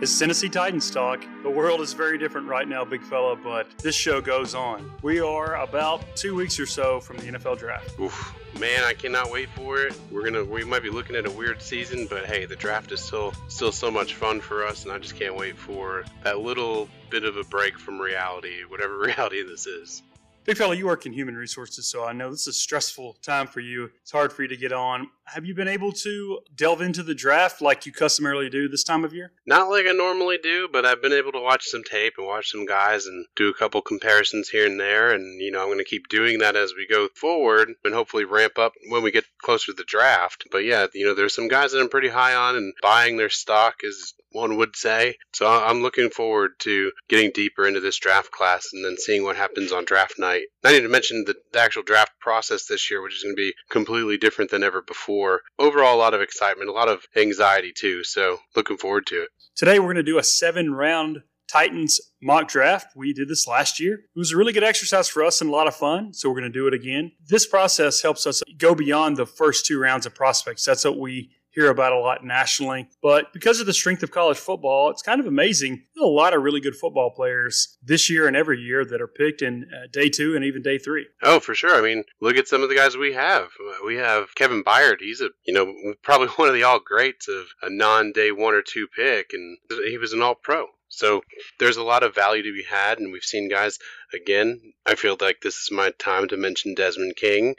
It's Tennessee Titans talk. The world is very different right now, big fella, but this show goes on. We are about two weeks or so from the NFL draft. Oof, man, I cannot wait for it. We're gonna we might be looking at a weird season, but hey, the draft is still still so much fun for us, and I just can't wait for that little bit of a break from reality, whatever reality this is. Big fella, you work in human resources, so I know this is a stressful time for you. It's hard for you to get on. Have you been able to delve into the draft like you customarily do this time of year? Not like I normally do, but I've been able to watch some tape and watch some guys and do a couple comparisons here and there. And, you know, I'm going to keep doing that as we go forward and hopefully ramp up when we get closer to the draft. But yeah, you know, there's some guys that I'm pretty high on and buying their stock is one would say. So I'm looking forward to getting deeper into this draft class and then seeing what happens on draft night. Not even to mention the, the actual draft process this year, which is going to be completely different than ever before. Overall, a lot of excitement, a lot of anxiety too. So looking forward to it. Today, we're going to do a seven round Titans mock draft. We did this last year. It was a really good exercise for us and a lot of fun. So we're going to do it again. This process helps us go beyond the first two rounds of prospects. That's what we hear about a lot nationally. But because of the strength of college football, it's kind of amazing. There's a lot of really good football players this year and every year that are picked in uh, day two and even day three. Oh, for sure. I mean, look at some of the guys we have. We have Kevin Byard. He's a, you know, probably one of the all greats of a non day one or two pick, and he was an all pro. So there's a lot of value to be had, and we've seen guys again. I feel like this is my time to mention Desmond King,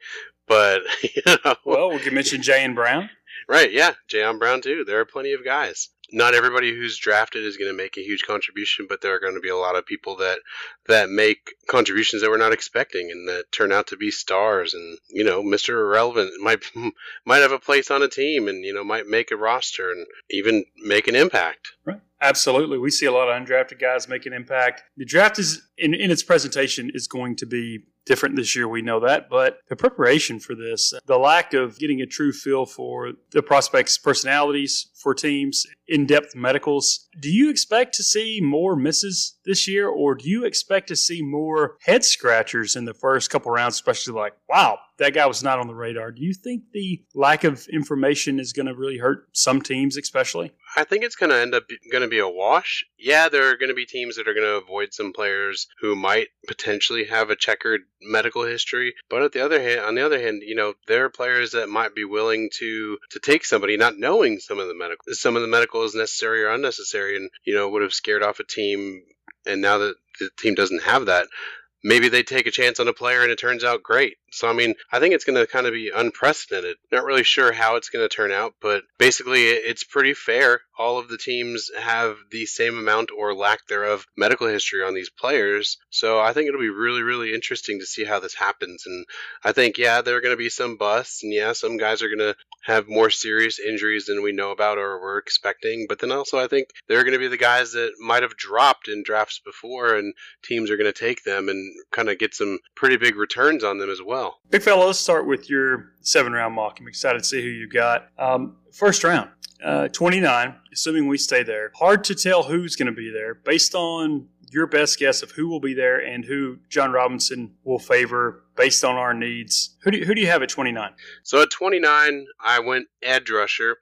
but you know, well, we can mention Jayon Brown. Right, yeah. Jayon Brown too. There are plenty of guys. Not everybody who's drafted is going to make a huge contribution, but there are going to be a lot of people that that make contributions that we're not expecting and that turn out to be stars. And you know, Mr. Irrelevant might might have a place on a team, and you know, might make a roster and even make an impact. Right. Absolutely. We see a lot of undrafted guys make an impact. The draft is in, in its presentation is going to be different this year. We know that, but the preparation for this, the lack of getting a true feel for the prospects' personalities for teams, in depth medicals. Do you expect to see more misses this year, or do you expect to see more head scratchers in the first couple rounds, especially like, wow, that guy was not on the radar? Do you think the lack of information is going to really hurt some teams, especially? I think it's going to end up going to be a wash. Yeah, there are going to be teams that are going to avoid some players who might potentially have a checkered medical history, but at the other hand, on the other hand, you know, there are players that might be willing to to take somebody not knowing some of the medical some of the medical is necessary or unnecessary and you know would have scared off a team and now that the team doesn't have that maybe they take a chance on a player and it turns out great. So, I mean, I think it's going to kind of be unprecedented. Not really sure how it's going to turn out, but basically, it's pretty fair. All of the teams have the same amount or lack thereof medical history on these players. So, I think it'll be really, really interesting to see how this happens. And I think, yeah, there are going to be some busts, and yeah, some guys are going to have more serious injuries than we know about or we're expecting. But then also, I think there are going to be the guys that might have dropped in drafts before, and teams are going to take them and kind of get some pretty big returns on them as well. Big fella, let's start with your seven round mock. I'm excited to see who you got. Um, first round, uh, 29, assuming we stay there. Hard to tell who's going to be there based on your best guess of who will be there and who Jon Robinson will favor based on our needs. Who do, who do you have at 29? So at 29, I went edge rusher,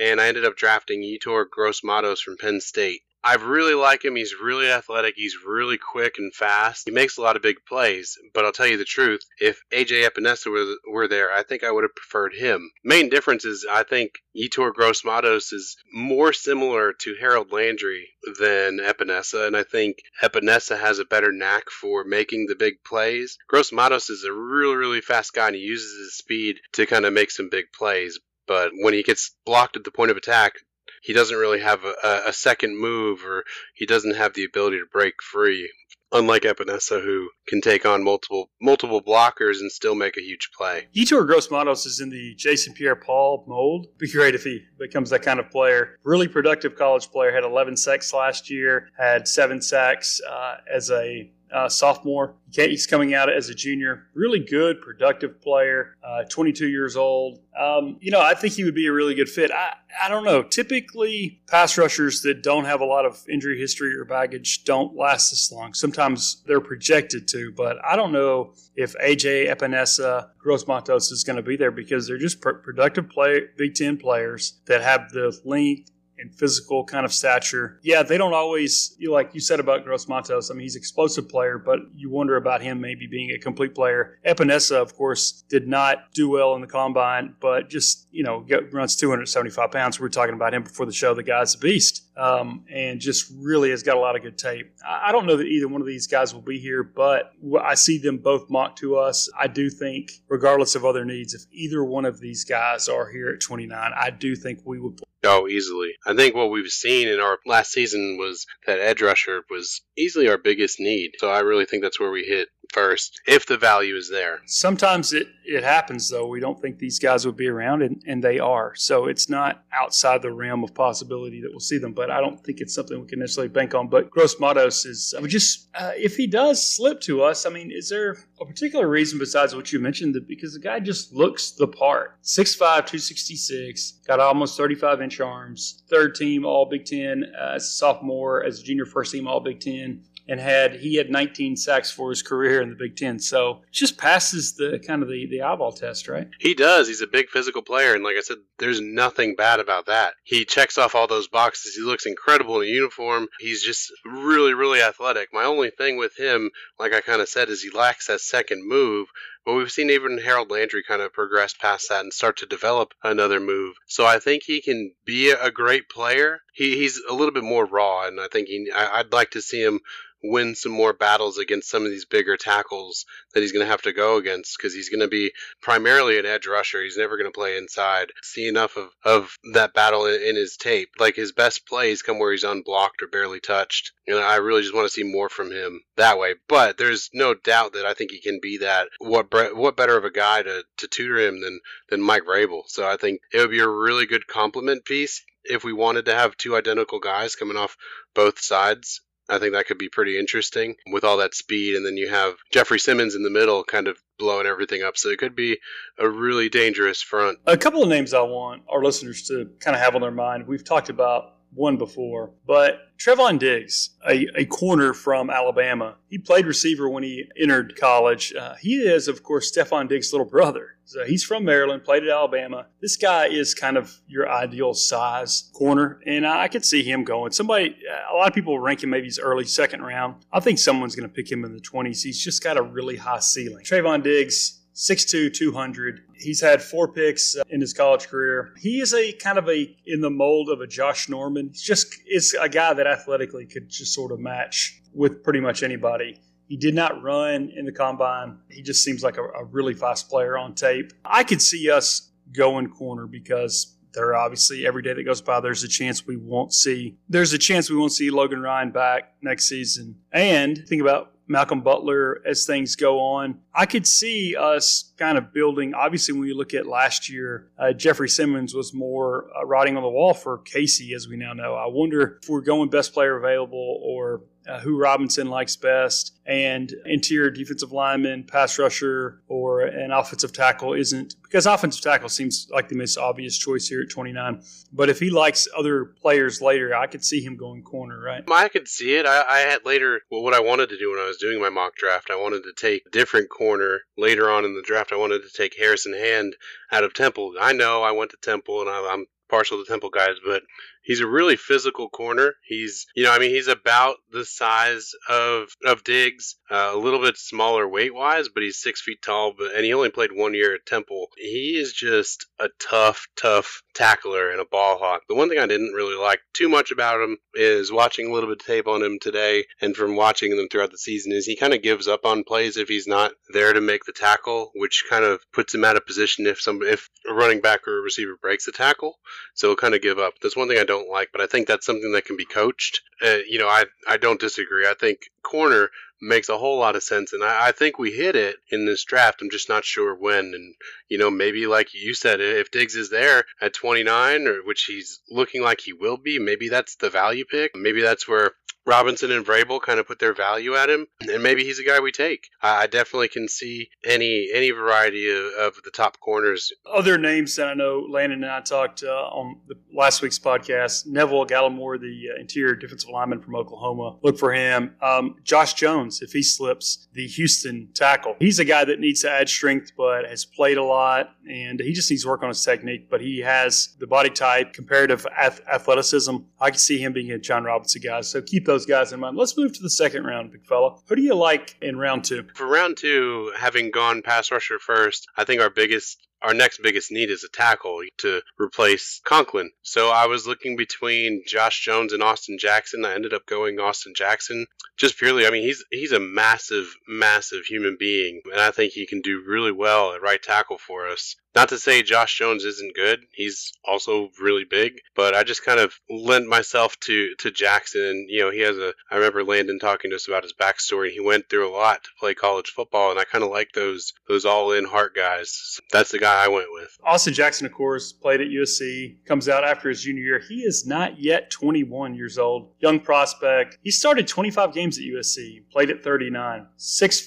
and I ended up drafting Yetur Gross-Matos from Penn State. I really like him. He's really athletic. He's really quick and fast. He makes a lot of big plays. But I'll tell you the truth: if AJ Epenesa were, were there, I think I would have preferred him. Main difference is I think Yetur Gross-Matos is more similar to Harold Landry than Epenesa, and I think Epenesa has a better knack for making the big plays. Gross-Matos is a really, really fast guy, and he uses his speed to kind of make some big plays. But when he gets blocked at the point of attack, he doesn't really have a, a second move or he doesn't have the ability to break free unlike Epenesa, who can take on multiple multiple blockers and still make a huge play. Yetur Gross-Matos is in the Jason Pierre-Paul mold. Be great if he becomes that kind of player. Really productive college player. Had 11 sacks last year. Had seven sacks uh, as a uh, sophomore. He's coming out as a junior. Really good, productive player. Uh, 22 years old. Um, you know, I think he would be a really good fit. I, I don't know. Typically, pass rushers that don't have a lot of injury history or baggage don't last this long. Sometimes they're projected to, but I don't know if AJ Epenesa Gross-Matos is going to be there because they're just productive play, Big Ten players that have the length and physical kind of stature. Yeah, they don't always, like you said about Gross Matos. I mean, he's an explosive player, but you wonder about him maybe being a complete player. Epenesa, of course, did not do well in the combine, but just, you know, runs 275 pounds. We were talking about him before the show. The guy's a beast um, and just really has got a lot of good tape. I, don't know that either one of these guys will be here, but I see them both mocked to us. I do think, regardless of other needs, if either one of these guys are here at 29, I do think we would Oh, easily. I think what we've seen in our last season was that edge rusher was easily our biggest need. So I really think that's where we hit first, if the value is there. Sometimes it, it happens, though. We don't think these guys would be around, and, and they are. So it's not outside the realm of possibility that we'll see them, but I don't think it's something we can necessarily bank on. But Gross Matos is, I mean, just uh, if he does slip to us, I mean, is there a particular reason besides what you mentioned? That because the guy just looks the part 6'5, 266, got almost 35 inch arms, third team All Big Ten uh, as a sophomore, as a junior first team All Big Ten and had he had 19 sacks for his career in the Big Ten. So just passes the kind of the, the eyeball test, right? He does. He's a big physical player, and like I said, there's nothing bad about that. He checks off all those boxes. He looks incredible in a uniform. He's just really, really athletic. My only thing with him, like I kind of said, is he lacks that second move. But we've seen even Harold Landry kind of progress past that and start to develop another move. So I think he can be a great player. He, he's a little bit more raw, and I think he, I, I'd like to see him win some more battles against some of these bigger tackles that he's going to have to go against because he's going to be primarily an edge rusher. He's never going to play inside. See enough of, of that battle in, in, his tape. Like his best plays come where he's unblocked or barely touched. And I really just want to see more from him that way. But there's no doubt that I think he can be that. What what better of a guy to, to tutor him than, than Mike Vrabel? So I think it would be a really good complement piece if we wanted to have two identical guys coming off both sides I think that could be pretty interesting with all that speed. And then you have Jeffrey Simmons in the middle kind of blowing everything up. So it could be a really dangerous front. A couple of names I want our listeners to kind of have on their mind. We've talked about one before, but Trevon Diggs, a, a corner from Alabama, he played receiver when he entered college. Uh, he is, of course, Stefon Diggs' little brother. So he's from Maryland, played at Alabama. This guy is kind of your ideal size corner, and I could see him going. Somebody, a lot of people rank him maybe his early second round. I think someone's going to pick him in the 20s. He's just got a really high ceiling. Trevon Diggs, 6'2", 200. He's had four picks uh, in his college career. He is a kind of a in the mold of a Josh Norman. He's just is a guy that athletically could just sort of match with pretty much anybody. He did not run in the combine. He just seems like a, a really fast player on tape. I could see us going corner because there obviously every day that goes by there's a chance we won't see there's a chance we won't see Logan Ryan back next season. And think about Malcolm Butler as things go on. I could see us kind of building. Obviously, when you look at last year, uh, Jeffrey Simmons was more uh, writing on the wall for Casey, as we now know. I wonder if we're going best player available or uh, who Robinson likes best, and interior defensive lineman, pass rusher, or an offensive tackle isn't because offensive tackle seems like the most obvious choice here at 29. But if he likes other players later, I could see him going corner, right? I could see it. I, I had later, well, what I wanted to do when I was doing my mock draft, I wanted to take a different corner later on in the draft. I wanted to take Harrison Hand out of Temple. I know I went to Temple and I, I'm partial to Temple guys, but he's a really physical corner. He's, you know, I mean, he's about the size of of Diggs, uh, a little bit smaller weight wise, but he's six feet tall. But and he only played one year at Temple. He is just a tough, tough tackler and a ball hawk. The one thing I didn't really like too much about him is watching a little bit of tape on him today, and from watching them throughout the season, is he kind of gives up on plays if he's not there to make the tackle, which kind of puts him out of position if some if a running back or a receiver breaks the tackle. So he'll kind of give up. That's one thing I don't don't like, but I think that's something that can be coached. Uh, you know, I I don't disagree. I think corner makes a whole lot of sense, and I, I think we hit it in this draft. I'm just not sure when, and you know, maybe like you said, if Diggs is there at 29, or which he's looking like he will be, maybe that's the value pick. Maybe that's where Robinson and Vrabel kind of put their value at him, and maybe he's a guy we take. I definitely can see any any variety of, of the top corners. Other names that I know Landon and I talked uh, on the last week's podcast. Neville Gallimore, the uh, interior defensive lineman from Oklahoma. Look for him. Um, Josh Jones, if he slips, the Houston tackle. He's a guy that needs to add strength, but has played a lot, and he just needs to work on his technique. But he has the body type, comparative athleticism. I can see him being a Jon Robinson guy. So keep those guys in mind. Let's move to the second round, big fella. Who do you like in round two? For round two, having gone pass rusher first, I think our biggest our next biggest need is a tackle to replace Conklin. So I was looking between Josh Jones and Austin Jackson. I ended up going Austin Jackson just purely. I mean, he's he's a massive, massive human being, and I think he can do really well at right tackle for us. Not to say Josh Jones isn't good; he's also really big. But I just kind of lent myself to to Jackson. And, you know, he has a. I remember Landon talking to us about his backstory. He went through a lot to play college football, and I kind of like those those all in heart guys. That's the guy I went with. Austin Jackson, of course, played at USC. Comes out after his junior year. He is not yet 21 years old. Young prospect. He started 25 games at USC. Played at 39. 6'4",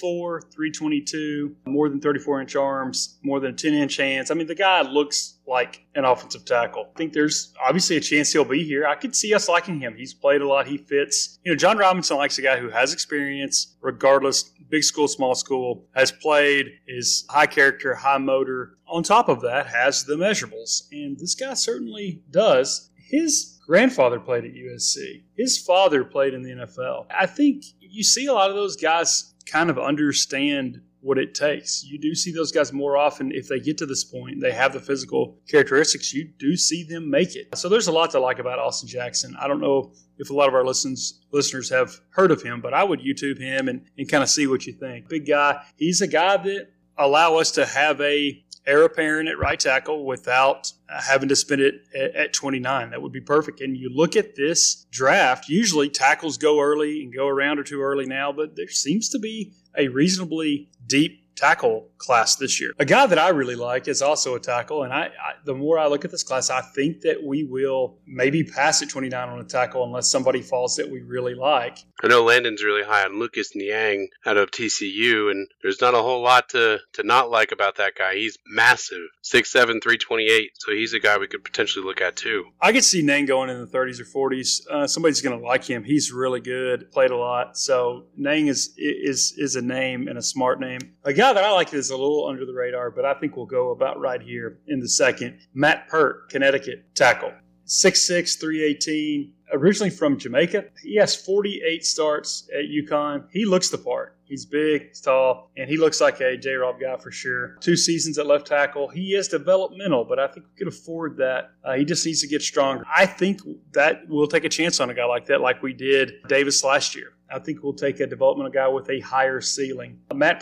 322, more than 34 inch arms, more than 10 inch hands. I mean, the guy looks like an offensive tackle. I think there's obviously a chance he'll be here. I could see us liking him. He's played a lot. He fits. You know, Jon Robinson likes a guy who has experience, regardless, big school, small school, has played, is high character, high motor. On top of that, has the measurables. And this guy certainly does. His grandfather played at USC. His father played in the NFL. I think you see a lot of those guys kind of understand what it takes. You do see those guys more often if they get to this point, they have the physical characteristics, you do see them make it. So there's a lot to like about Austin Jackson. I don't know if a lot of our listens, listeners have heard of him, but I would YouTube him and, and kind of see what you think. Big guy. He's a guy that allow us to have a heir apparent at right tackle without uh, having to spend it at, at, 29. That would be perfect. And you look at this draft, usually tackles go early and go around or too early now, but there seems to be a reasonably deep tackle class this year. A guy that I really like is also a tackle, and I, I, the more I look at this class, I think that we will maybe pass at 29 on a tackle unless somebody falls that we really like. I know Landon's really high on Lucas Niang out of TCU, and there's not a whole lot to, to not like about that guy. He's massive, 6'7", 328, so he's a guy we could potentially look at too. I could see Niang going in the 30s or 40s. Uh, somebody's going to like him. He's really good, played a lot. So Niang is is is a name and a smart name. A guy that I like is a little under the radar, but I think we'll go about right here in the second. Matt Peart, Connecticut tackle. 6'6, 318, originally from Jamaica. He has 48 starts at UConn. He looks the part. He's big, he's tall, and he looks like a J Rob guy for sure. Two seasons at left tackle. He is developmental, but I think we could afford that. Uh, he just needs to get stronger. I think that we'll take a chance on a guy like that, like we did Davis last year. I think we'll take a developmental guy with a higher ceiling. Matt Matt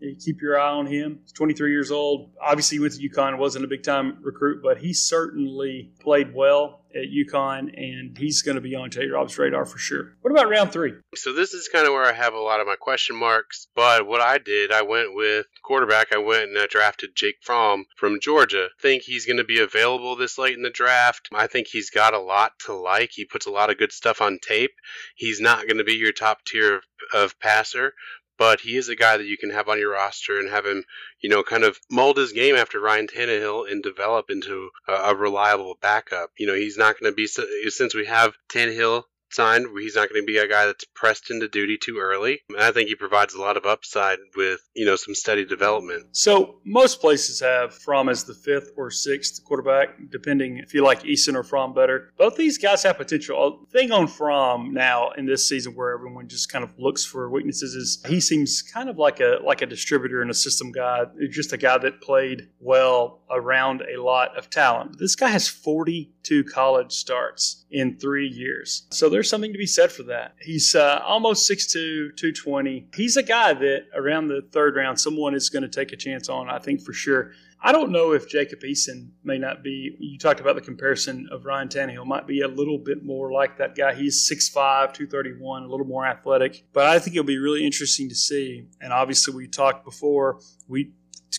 Keep your eye on him. He's 23 years old. Obviously, he went to UConn, wasn't a big time recruit, but he certainly played well at UConn, and he's going to be on J Rob's radar for sure. What about round three? So this is kind of where I have a lot of my question marks. But what I did, I went with quarterback. I went and I drafted Jake Fromm from Georgia. I think he's going to be available this late in the draft. I think he's got a lot to like. He puts a lot of good stuff on tape. He's not going to be your top tier of passer, but he is a guy that you can have on your roster and have him, you know, kind of mold his game after Ryan Tannehill and develop into a, a reliable backup. You know, he's not going to be since we have Tannehill signed. He's not going to be a guy that's pressed into duty too early. And I think he provides a lot of upside with, you know, some steady development. So most places have Fromm as the fifth or sixth quarterback, depending if you like Eason or Fromm better. Both these guys have potential. Uh, the thing on Fromm now in this season where everyone just kind of looks for weaknesses is he seems kind of like a like a distributor and a system guy, just a guy that played well around a lot of talent. This guy has 42 college starts in three years. So there's something to be said for that. He's uh, almost 6'2, 220. He's a guy that around the third round, someone is going to take a chance on, I think for sure. I don't know if Jacob Eason may not be. You talked about the comparison of Ryan Tannehill, might be a little bit more like that guy. He's 6'5, 231, a little more athletic. But I think it'll be really interesting to see. And obviously, we talked before, we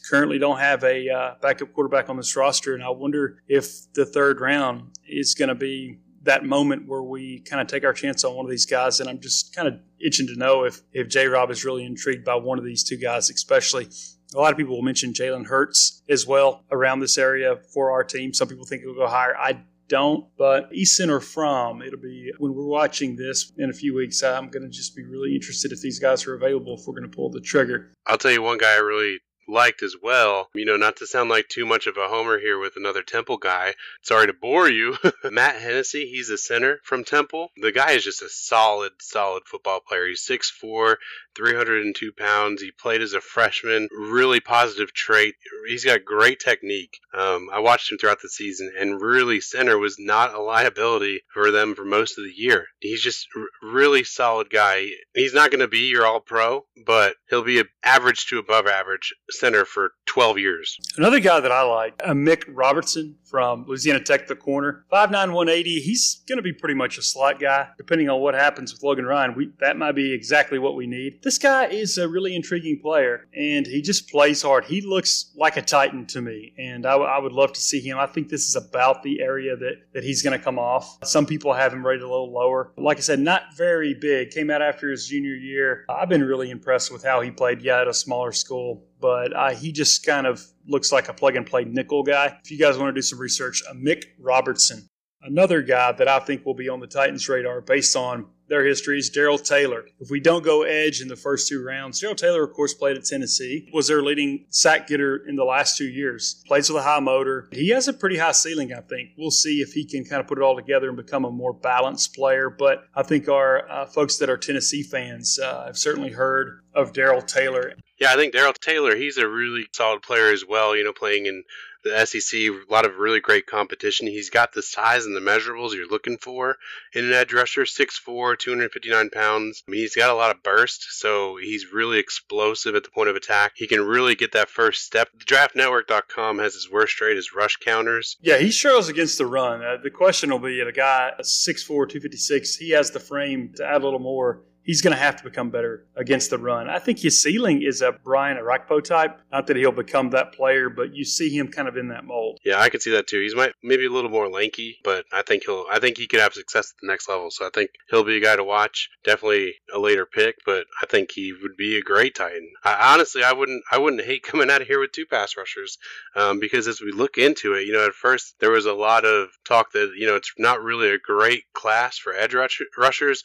currently don't have a uh, backup quarterback on this roster. And I wonder if the third round is going to be that moment where we kind of take our chance on one of these guys. And I'm just kind of itching to know if, if J Rob is really intrigued by one of these two guys, especially. A lot of people will mention Jalen Hurts as well around this area for our team. Some people think it will go higher. I don't, but Eason or Fromm, it'll be when we're watching this in a few weeks. I'm going to just be really interested if these guys are available if we're going to pull the trigger. I'll tell you one guy I really liked as well. You know, not to sound like too much of a homer here with another Temple guy. Sorry to bore you. Matt Hennessy, he's a center from Temple. The guy is just a solid, solid football player. He's 6'4, 302 pounds. He played as a freshman. Really positive trait. He's got great technique. Um, I watched him throughout the season, and really, center was not a liability for them for most of the year. He's just r- really solid guy. He's not going to be your all pro, but he'll be average to above average center for 12 years. Another guy that I like, uh, Mick Robertson from Louisiana Tech, the corner, 5'9", 180. He's going to be pretty much a slot guy. Depending on what happens with Logan Ryan, we, that might be exactly what we need. This guy is a really intriguing player, and he just plays hard. He looks like a Titan to me, and I, w- I would love to see him. I think this is about the area that, that he's going to come off. Some people have him rated a little lower. Like I said, not very big. Came out after his junior year. I've been really impressed with how he played. Yeah, at a smaller school, but uh, he just kind of looks like a plug and play nickel guy. If you guys want to do some research, uh, Mick Robertson, another guy that I think will be on the Titans' radar based on their histories, Darrell Taylor. If we don't go edge in the first two rounds, Darrell Taylor, of course, played at Tennessee, was their leading sack getter in the last two years. Plays with a high motor. He has a pretty high ceiling, I think. We'll see if he can kind of put it all together and become a more balanced player. But I think our uh, folks that are Tennessee fans uh, have certainly heard of Darrell Taylor. Yeah, I think Darrell Taylor, he's a really solid player as well, you know, playing in the SEC, a lot of really great competition. He's got the size and the measurables you're looking for in an edge rusher 6'4, 259 pounds. I mean, he's got a lot of burst, so he's really explosive at the point of attack. He can really get that first step. DraftNetwork.com has his worst rate as rush counters. Yeah, he struggles against the run. Uh, the question will be a guy 6'4, 256, he has the frame to add a little more he's going to have to become better against the run. I think his ceiling is a Brian Orakpo type. Not that he'll become that player, but you see him kind of in that mold. Yeah, I can see that too. He's might maybe a little more lanky, but I think he'll I think he could have success at the next level. So I think he'll be a guy to watch. Definitely a later pick, but I think he would be a great Titan. I, honestly, I wouldn't I wouldn't hate coming out of here with two pass rushers um, because as we look into it, you know, at first there was a lot of talk that you know it's not really a great class for edge rushers.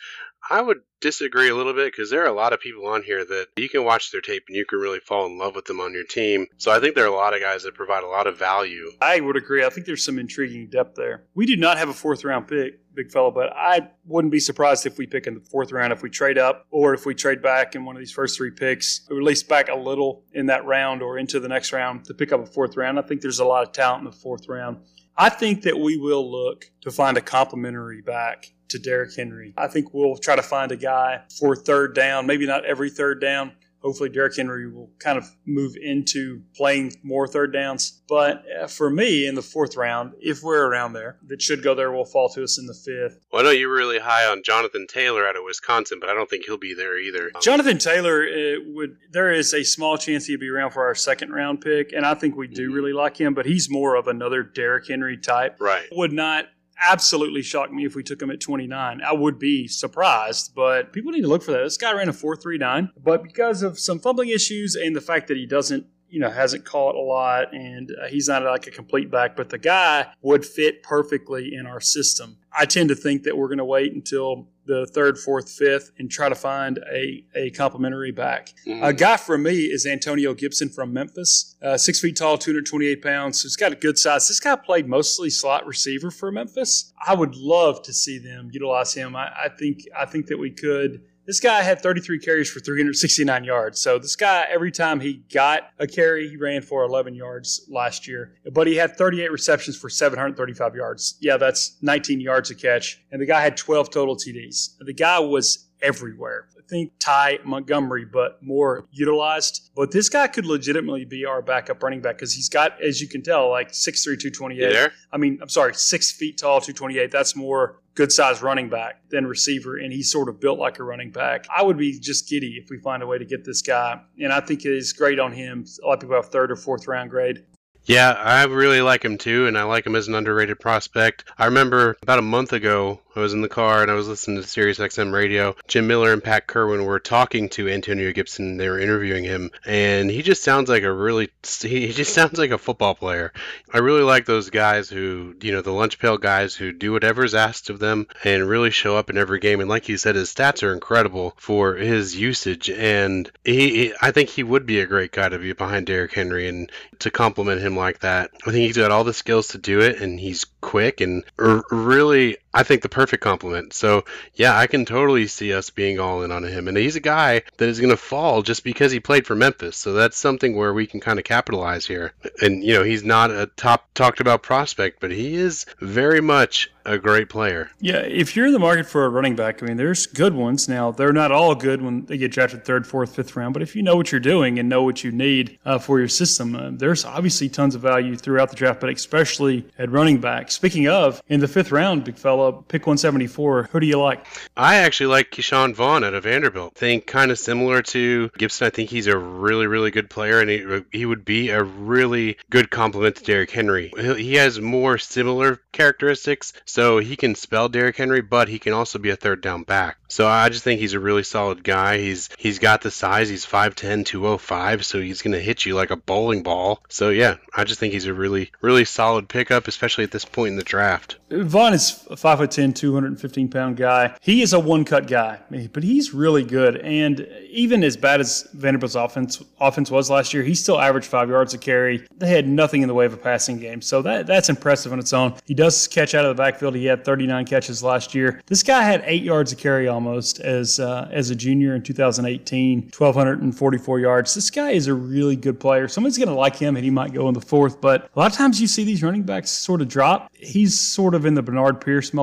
I would disagree a little bit because there are a lot of people on here that you can watch their tape and you can really fall in love with them on your team. So I think there are a lot of guys that provide a lot of value. I would agree. I think there's some intriguing depth there. We do not have a fourth round pick, big fellow, but I wouldn't be surprised if we pick in the fourth round if we trade up or if we trade back in one of these first three picks, or at least back a little in that round or into the next round to pick up a fourth round. I think there's a lot of talent in the fourth round. I think that we will look to find a complementary back to Derrick Henry. I think we'll try to find a guy for third down, maybe not every third down. Hopefully, Derrick Henry will kind of move into playing more third downs. But uh, for me, in the fourth round, if we're around there, that should go there will fall to us in the fifth. Well, I know you're really high on Jonathan Taylor out of Wisconsin, but I don't think he'll be there either. Jonathan Taylor uh, would. There is a small chance he'd be around for our second round pick, and I think we do mm-hmm. really like him. But he's more of another Derrick Henry type. Right. Would not absolutely shock me if we took him at 29. I would be surprised, but people need to look for that. This guy ran a 4.39, but because of some fumbling issues and the fact that he doesn't you know hasn't caught a lot and uh, he's not like a complete back but the guy would fit perfectly in our system i tend to think that we're going to wait until the third, fourth, fifth, and try to find a, a complimentary back. Mm-hmm. A guy for me is Antonio Gibson from Memphis, uh, six feet tall, 228 pounds. So he's got a good size. This guy played mostly slot receiver for Memphis. I would love to see them utilize him. I, I think I think that we could this guy had 33 carries for 369 yards. So this guy, every time he got a carry, he ran for 11 yards last year. But he had 38 receptions for 735 yards. Yeah, that's 19 yards a catch. And the guy had 12 total TDs. The guy was everywhere. I think Ty Montgomery, but more utilized. But this guy could legitimately be our backup running back because he's got, as you can tell, like 6'3", 228. I mean, I'm sorry, six feet tall, 228. That's more good sized running back than receiver, and he's sort of built like a running back. I would be just giddy if we find a way to get this guy, and I think it is great on him. A lot of people have third or fourth round grade. Yeah, I really like him too, and I like him as an underrated prospect. I remember about a month ago, I was in the car and I was listening to Sirius XM radio. Jim Miller and Pat Kirwan were talking to Antonio Gibson. They were interviewing him, and he just sounds like a really he just sounds like a football player. I really like those guys who, you know, the lunch pail guys who do whatever's asked of them and really show up in every game. And like you said, his stats are incredible for his usage, and he, he I think he would be a great guy to be behind Derrick Henry and to complement him like that. I think he's got all the skills to do it, and he's quick and r- really I think the perfect compliment. So yeah, I can totally see us being all in on him, and he's a guy that is going to fall just because he played for Memphis. So that's something where we can kind of capitalize here. And you know, he's not a top talked about prospect, but he is very much a great player. Yeah, if you're in the market for a running back, I mean, there's good ones. Now, they're not all good when they get drafted third, fourth, fifth round, but if you know what you're doing and know what you need uh, for your system, uh, there's obviously tons of value throughout the draft, but especially at running back. Speaking of, in the fifth round, big fella, Uh, pick 174, who do you like? I actually like Ke'Shawn Vaughn out of Vanderbilt. I think kind of similar to Gibson. I think he's a really, really good player, and he, he would be a really good complement to Derrick Henry. He has more similar characteristics so he can spell Derrick Henry, but he can also be a third down back. So I just think he's a really solid guy. He's he's got the size. He's 5'10", 205, so he's going to hit you like a bowling ball. So yeah, I just think he's a really really solid pickup, especially at this point in the draft. Vaughn is a 5'10", 215 pound guy. He is a one cut guy, but he's really good. And even as bad as Vanderbilt's offense offense was last year, he still averaged five yards a carry. They had nothing in the way of a passing game, so that that's impressive on its own. He does catch out of the backfield. He had 39 catches last year. This guy had eight yards a carry almost as uh, as a junior in 2018, 1,244 yards. This guy is a really good player. Someone's going to like him, and he might go in the fourth. But a lot of times you see these running backs sort of drop. He's sort of in the Bernard Pierce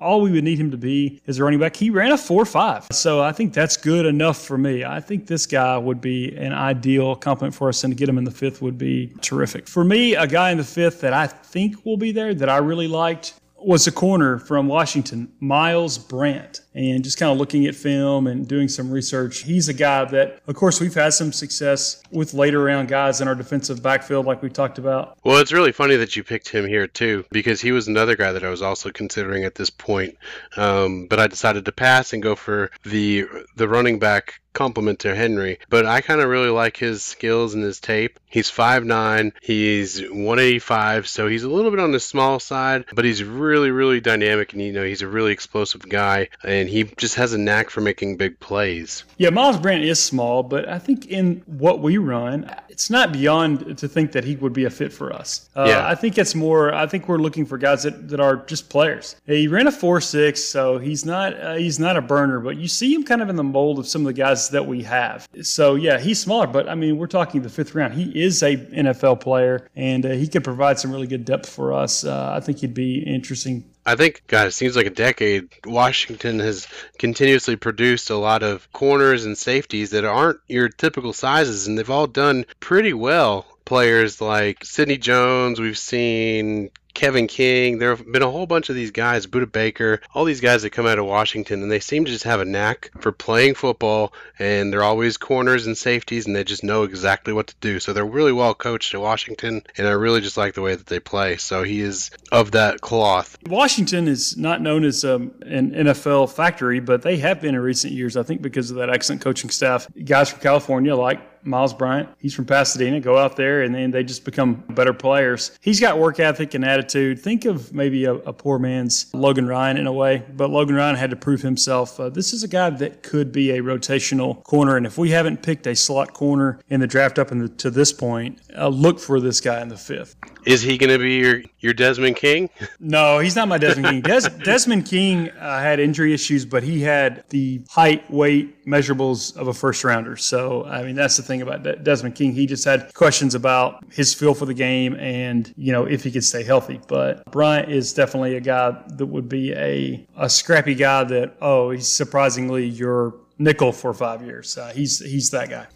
All we would need him to be is a running back. He ran a 4-5, so I think that's good enough for me. I think this guy would be an ideal complement for us, and to get him in the fifth would be terrific. For me, a guy in the fifth that I think will be there that I really liked was a corner from Washington, Myles Bryant. And just kind of looking at film and doing some research, he's a guy that, of course, we've had some success with later round guys in our defensive backfield, like we talked about. Well, it's really funny that you picked him here, too, because he was another guy that I was also considering at this point. Um, but I decided to pass and go for the the running back compliment to Henry, but I kind of really like his skills and his tape. He's 5'9, he's 185, so he's a little bit on the small side, but he's really, really dynamic and you know, he's a really explosive guy and he just has a knack for making big plays. Yeah, Myles Bryant is small, but I think in what we run, it's not beyond to think that he would be a fit for us. Uh, yeah. I think it's more, I think we're looking for guys that, that are just players. He ran a four six, so he's not, uh, he's not a burner, but you see him kind of in the mold of some of the guys that we have. So yeah, he's smaller, but I mean, we're talking the fifth round. He is a NFL player, and uh, he could provide some really good depth for us. Uh, I think he'd be interesting I think, God, it seems like a decade. Washington has continuously produced a lot of corners and safeties that aren't your typical sizes, and they've all done pretty well. Players like Sidney Jones, we've seen Kevin King. There have been a whole bunch of these guys, Budda Baker, all these guys that come out of Washington, and they seem to just have a knack for playing football, and they're always corners and safeties, and they just know exactly what to do. So they're really well coached at Washington, and I really just like the way that they play. So he is of that cloth. Washington is not known as um, an NFL factory, but they have been in recent years, I think, because of that excellent coaching staff. Guys from California like Myles Bryant. He's from Pasadena. Go out there and then they just become better players. He's got work ethic and attitude. Think of maybe a, a poor man's Logan Ryan in a way, but Logan Ryan had to prove himself. Uh, this is a guy that could be a rotational corner. And if we haven't picked a slot corner in the draft up the, to this point, uh, look for this guy in the fifth. Is he going to be your, your Desmond King? No, he's not my Desmond King. Des, Desmond King uh, had injury issues, but he had the height, weight, measurables of a first rounder. So, I mean, that's the thing about De- Desmond King. He just had questions about his feel for the game and, you know, if he could stay healthy. But Bryant is definitely a guy that would be a, a scrappy guy that, oh, he's surprisingly your nickel for five years. Uh, he's, he's that guy.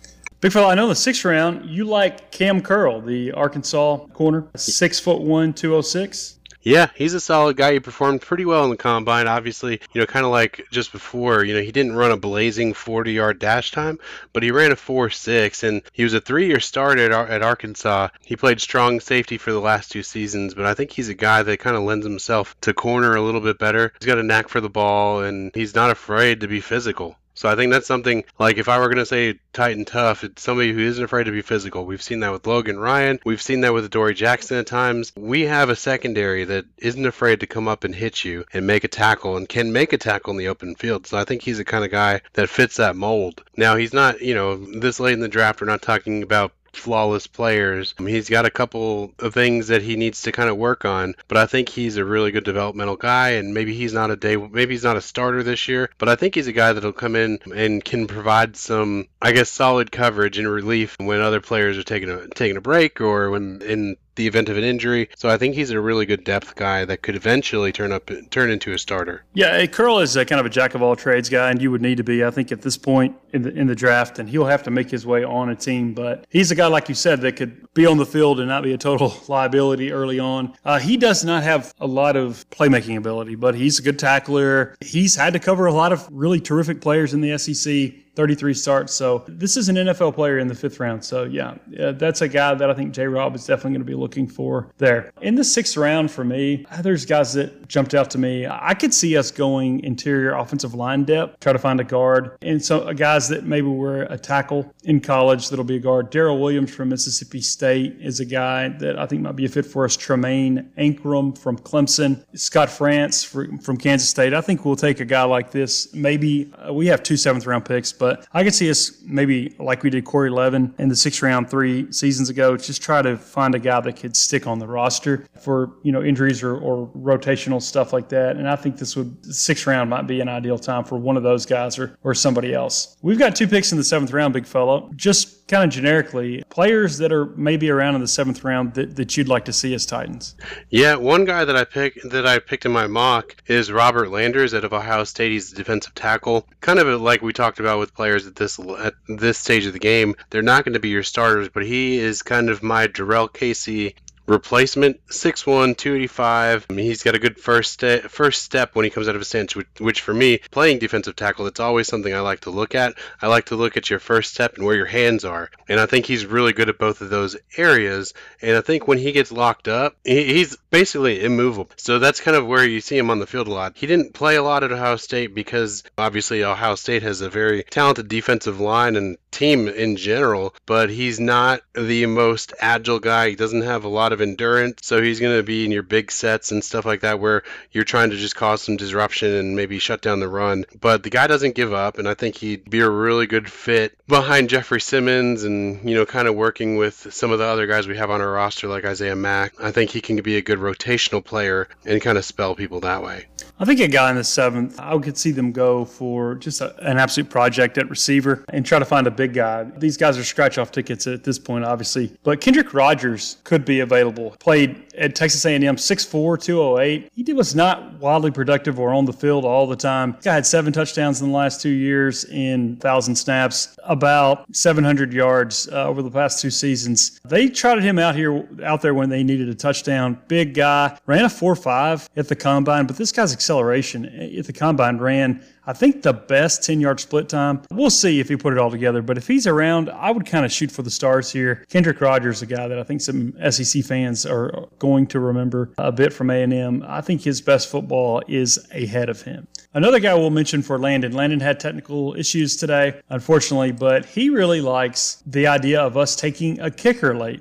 Big fella, I know the sixth round you like Cam Curl, the Arkansas corner, six foot one, two oh six. Yeah, he's a solid guy. He performed pretty well in the combine. Obviously, you know, kind of like just before, you know, he didn't run a blazing 40 yard dash time, but he ran a 4 6, and he was a three year starter at, at Arkansas. He played strong safety for the last two seasons, but I think he's a guy that kind of lends himself to corner a little bit better. He's got a knack for the ball, and he's not afraid to be physical. So I think that's something like if I were going to say tight and tough, it's somebody who isn't afraid to be physical. We've seen that with Logan Ryan. We've seen that with Dory Jackson at times. We have a secondary that isn't afraid to come up and hit you and make a tackle and can make a tackle in the open field. So I think he's the kind of guy that fits that mold. Now he's not, you know, this late in the draft. We're not talking about flawless players. I mean, he's got a couple of things that he needs to kind of work on, but I think he's a really good developmental guy. And maybe he's not a day, maybe he's not a starter this year, but I think he's a guy that'll come in and can provide some, I guess, solid coverage and relief when other players are taking a taking a break or when in the event of an injury. So I think he's a really good depth guy that could eventually turn up turn into a starter. Yeah, Curl is a kind of a jack of all trades guy, and you would need to be, I think, at this point in the in the draft, and he'll have to make his way on a team. But he's a guy, like you said, that could be on the field and not be a total liability early on. Uh, he does not have a lot of playmaking ability, but he's a good tackler. He's had to cover a lot of really terrific players in the SEC 33 starts. So this is an NFL player in the fifth round. So yeah, that's a guy that I think J. Rob is definitely going to be looking for there. In the sixth round for me, there's guys that jumped out to me. I could see us going interior offensive line depth, try to find a guard, and so uh, guys that maybe were a tackle in college that'll be a guard. Daryl Williams from Mississippi State is a guy that I think might be a fit for us. Tremayne Anchrum from Clemson, Scott Frantz from Kansas State. I think we'll take a guy like this. Maybe uh, we have two seventh round picks, but I could see us maybe like we did Corey Levin in the sixth round three seasons ago, just try to find a guy that could stick on the roster for you know injuries or, or rotational stuff like that. And I think this would sixth round might be an ideal time for one of those guys or or somebody else. We've got two picks in the seventh round, big fellow. Just kind of generically, players that are maybe around in the seventh round that, that you'd like to see as Titans. Yeah, one guy that I picked that I picked in my mock is Robert Landers out of Ohio State. He's a defensive tackle, kind of like we talked about with players at this at this stage of the game. They're not going to be your starters, but he is kind of my Jurrell Casey replacement 6'1 285 I mean, he's got a good first first step when he comes out of a stance which, which, for me playing defensive tackle that's always something i like to look at. I like to look at your first step and where your hands are. And i think he's really good at both of those areas. And i think when he gets locked up he, he's basically immovable. So that's kind of where you see him on the field a lot. He didn't play a lot at ohio state because obviously ohio state has a very talented defensive line and team in general but he's not the most agile guy. He doesn't have a lot of of endurance. So he's going to be in your big sets and stuff like that where you're trying to just cause some disruption and maybe shut down the run. But the guy doesn't give up, and I think he'd be a really good fit behind Jeffrey Simmons and, you know, kind of working with some of the other guys we have on our roster like Isaiah Mack. I think he can be a good rotational player and kind of spell people that way. I think a guy in the seventh, I could see them go for just a, an absolute project at receiver and try to find a big guy. These guys are scratch off tickets at this point, obviously. But Kendrick Rogers could be available. Played at Texas A&M, 6'4", 208. He was not wildly productive or on the field all the time. Guy had seven touchdowns in the last two years in 1,000 snaps, about 700 yards uh, over the past two seasons. They trotted him out here, out there when they needed a touchdown. Big guy, ran a 4.5 at the combine, but this guy's acceleration at the combine ran I think the best 10 yard split time. We'll see if he put it all together, but if he's around, I would kind of shoot for the stars here. Kendrick Rogers, a guy that I think some SEC fans are going to remember a bit from A&M. I think his best football is ahead of him. Another guy we'll mention for Landon. Landon had technical issues today, unfortunately, but he really likes the idea of us taking a kicker late.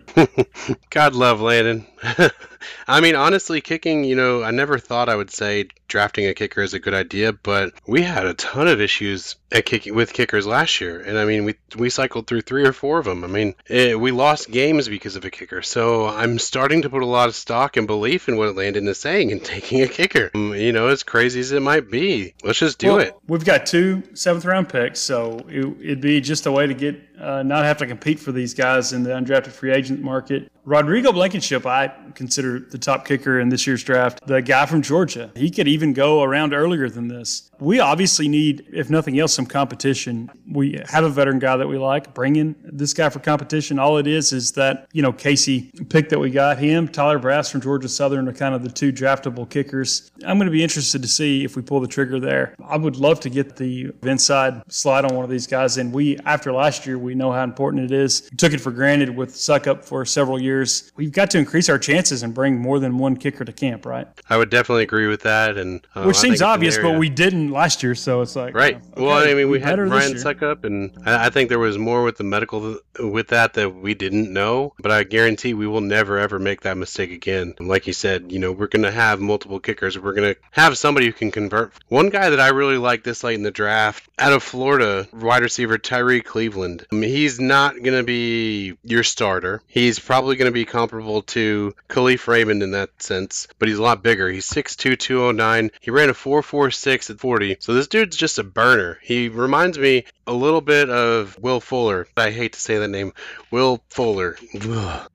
God love Landon. I mean, honestly, kicking, you know, I never thought I would say drafting a kicker is a good idea, but we had a ton of issues at kicking with kickers last year, and I mean, we we cycled through three or four of them. I mean, it, we lost games because of a kicker. So I'm starting to put a lot of stock and belief in what Landon is saying and taking a kicker. Um, you know, as crazy as it might be, let's just do well, it. We've got two seventh round picks, so it, it'd be just a way to get uh, not have to compete for these guys in the undrafted free agent market. Rodrigo Blankenship, I consider the top kicker in this year's draft. The guy from Georgia, he could even go around earlier than this. We obviously need, if nothing else, some competition. We have a veteran guy that we like. Bring in this guy for competition. All it is is that, you know, Casey pick that we got him, Tyler Bass from Georgia Southern are kind of the two draftable kickers. I'm going to be interested to see if we pull the trigger there. I would love to get the inside slide on one of these guys. And we, after last year, we know how important it is. We took it for granted with Succop for several years. We've got to increase our chances and bring more than one kicker to camp, right? I would definitely agree with that. And uh, which seems obvious, but we didn't last year, so it's like right. okay, well, I mean, we had Ryan Succop, and I think there was more with the medical with that that we didn't know. But I guarantee we will never ever make that mistake again. Like you said, you know, we're going to have multiple kickers. We're going to have somebody who can convert. One guy that I really like this late in the draft out of Florida, wide receiver Tyree Cleveland. I mean, he's not going to be your starter. He's probably going to be comparable to Kalif Raymond in that sense, but he's a lot bigger. He's 6'2", 209. He ran a 4.46 at 40. So this dude's just a burner. He reminds me a little bit of Will Fuller. I hate to say that name, Will Fuller.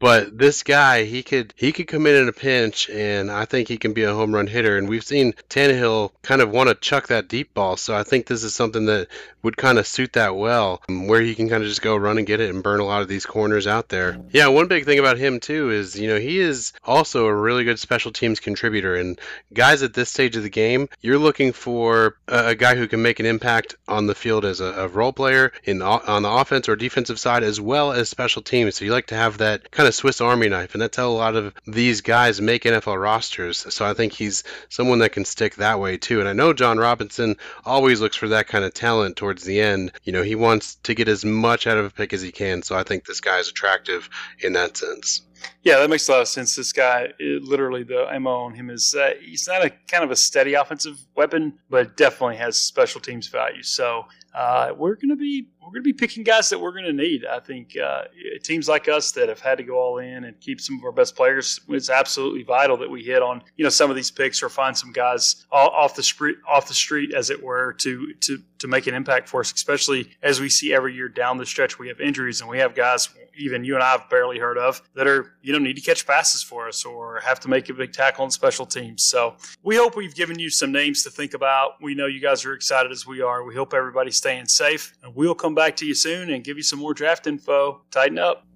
But this guy, he could he could come in in a pinch, and I think he can be a home run hitter. And we've seen Tannehill kind of want to chuck that deep ball, so I think this is something that would kind of suit that well, um, where he can kind of just go run and get it and burn a lot of these corners out there. Yeah, one big thing about him too is you know he is also a really good special teams contributor. And guys at this stage of the game, you're looking for a, a guy who can make an impact on the field as a, a role player in on the offense or defensive side as well as special teams. So you like to have that kind of Swiss Army knife, and that's how a lot of these guys make NFL rosters. So I think he's someone that can stick that way too. And I know Jon Robinson always looks for that kind of talent towards the end. You know, he wants to get as much out of a pick as he can. So I think this guy is attractive in that sense. Yeah, that makes a lot of sense. This guy, it, literally, the MO on him is uh, he's not a kind of a steady offensive weapon, but definitely has special teams value. So uh, we're going to be we're going to be picking guys that we're going to need. I think uh, teams like us that have had to go all in and keep some of our best players. It's absolutely vital that we hit on you know some of these picks or find some guys off the street off the street as it were to to to make an impact for us. Especially as we see every year down the stretch, we have injuries and we have guys even you and I have barely heard of that are you know need to catch passes for us or have to make a big tackle on special teams. So we hope we've given you some names to think about. We know you guys are excited as we are. We hope everybody's staying safe, and we'll come back to you soon and give you some more draft info. Tighten up.